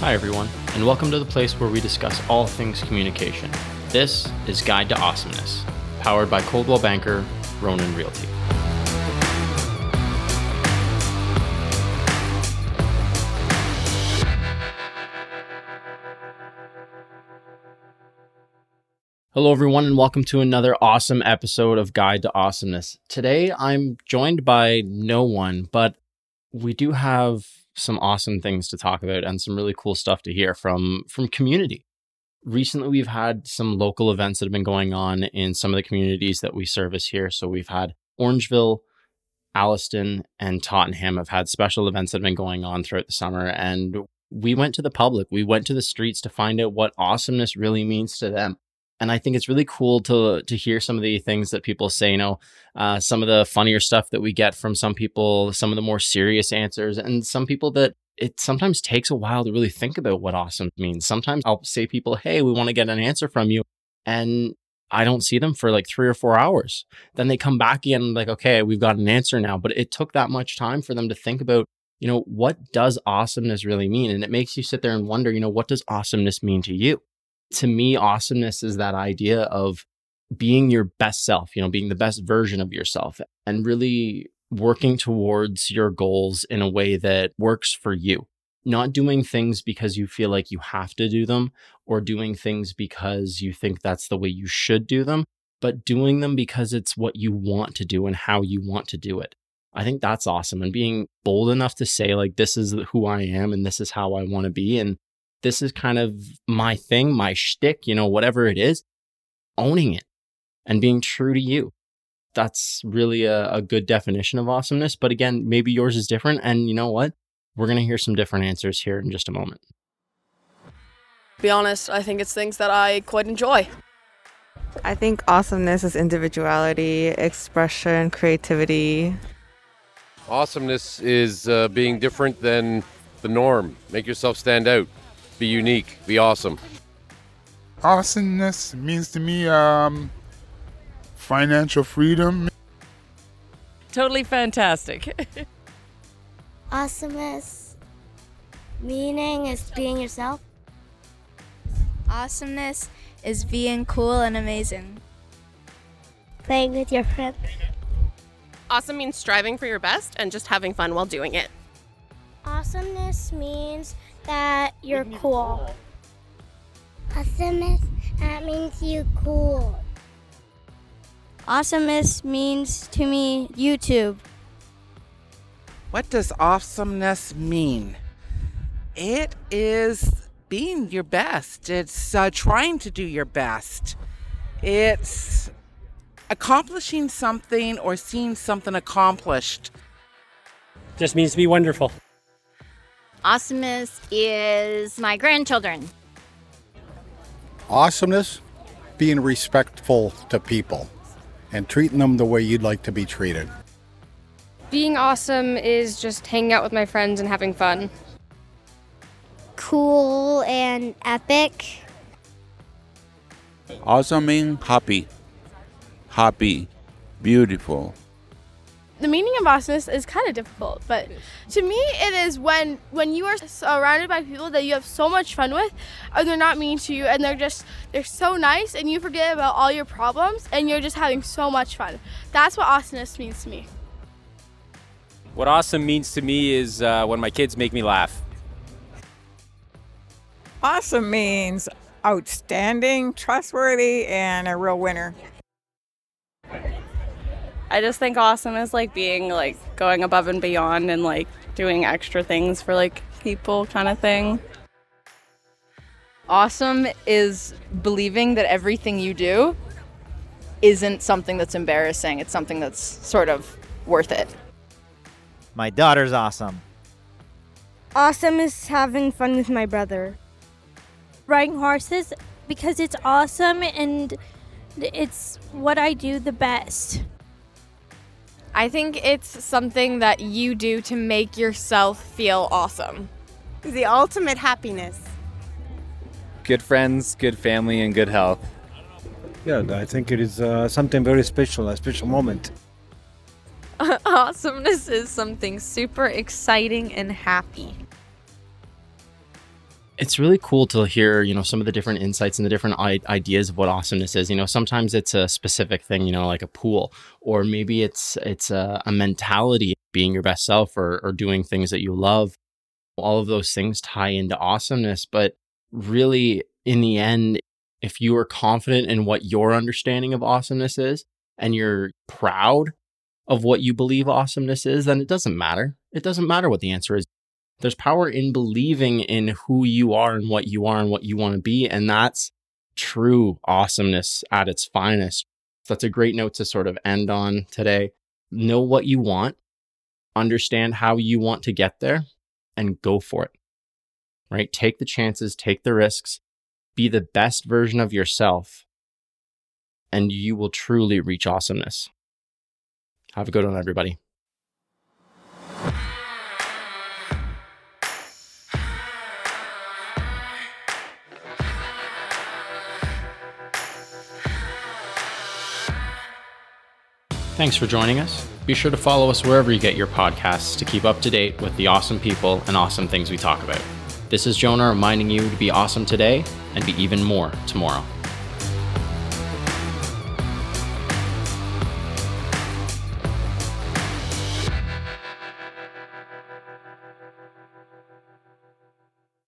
Hi, everyone, and welcome to the place where we discuss all things communication. This is Guide to Awesomeness, powered by Coldwell Banker, Ronan Realty. Hello, everyone, and welcome to another awesome episode of Guide to Awesomeness. Today, I'm joined by no one, but we do have some awesome things to talk about and some really cool stuff to hear from from community. Recently, we've had some local events that have been going on in some of the communities that we service here. So we've had Orangeville, Alliston, and Tottenham have had special events that have been going on throughout the summer. And we went to the public, we went to the streets to find out what awesomeness really means to them and I think it's really cool to to hear some of the things that people say. You know, uh, some of the funnier stuff that we get from some people, some of the more serious answers, and some people that it sometimes takes a while to really think about what awesome means. Sometimes I'll say people, "Hey, we want to get an answer from you," and I don't see them for like three or four hours. Then they come back again, like, "Okay, we've got an answer now," but it took that much time for them to think about. You know, what does awesomeness really mean? And it makes you sit there and wonder, you know, what does awesomeness mean to you? To me, awesomeness is that idea of being your best self, you know, being the best version of yourself and really working towards your goals in a way that works for you. Not doing things because you feel like you have to do them or doing things because you think that's the way you should do them, but doing them because it's what you want to do and how you want to do it. I think that's awesome. And being bold enough to say, like, this is who I am and this is how I want to be. And this is kind of my thing, my shtick, you know, whatever it is, owning it and being true to you. That's really a, a good definition of awesomeness. But again, maybe yours is different. And you know what? We're going to hear some different answers here in just a moment. Be honest, I think it's things that I quite enjoy. I think awesomeness is individuality, expression, creativity. Awesomeness is uh, being different than the norm. Make yourself stand out be unique, be awesome. Awesomeness means to me um, financial freedom. Totally fantastic. awesomeness meaning is being yourself. Awesomeness is being cool and amazing. Playing with your friends. Awesome means striving for your best and just having fun while doing it. Awesomeness means that you're cool. Awesomeness, that means you cool. Awesomeness means to me YouTube. What does awesomeness mean? It is being your best. It's uh, trying to do your best. It's accomplishing something or seeing something accomplished. Just means to be wonderful. Awesomeness is my grandchildren. Awesomeness, being respectful to people and treating them the way you'd like to be treated. Being awesome is just hanging out with my friends and having fun. Cool and epic. Awesome means happy. Happy. Beautiful the meaning of awesomeness is kind of difficult, but to me, it is when when you are surrounded by people that you have so much fun with, or they're not mean to you, and they're just they're so nice, and you forget about all your problems, and you're just having so much fun. That's what awesomeness means to me. What awesome means to me is uh, when my kids make me laugh. Awesome means outstanding, trustworthy, and a real winner. I just think awesome is like being like going above and beyond and like doing extra things for like people kind of thing. Awesome is believing that everything you do isn't something that's embarrassing. It's something that's sort of worth it. My daughter's awesome. Awesome is having fun with my brother. Riding horses because it's awesome and it's what I do the best. I think it's something that you do to make yourself feel awesome. The ultimate happiness. Good friends, good family, and good health. Yeah, I think it is uh, something very special, a special moment. Awesomeness is something super exciting and happy. It's really cool to hear, you know, some of the different insights and the different I- ideas of what awesomeness is. You know, sometimes it's a specific thing, you know, like a pool, or maybe it's it's a, a mentality, being your best self, or or doing things that you love. All of those things tie into awesomeness, but really, in the end, if you are confident in what your understanding of awesomeness is, and you're proud of what you believe awesomeness is, then it doesn't matter. It doesn't matter what the answer is there's power in believing in who you are and what you are and what you want to be. And that's true awesomeness at its finest. So That's a great note to sort of end on today. Know what you want, understand how you want to get there, and go for it. Right? Take the chances, take the risks, be the best version of yourself, and you will truly reach awesomeness. Have a good one, everybody. Thanks for joining us. Be sure to follow us wherever you get your podcasts to keep up to date with the awesome people and awesome things we talk about. This is Jonah reminding you to be awesome today and be even more tomorrow.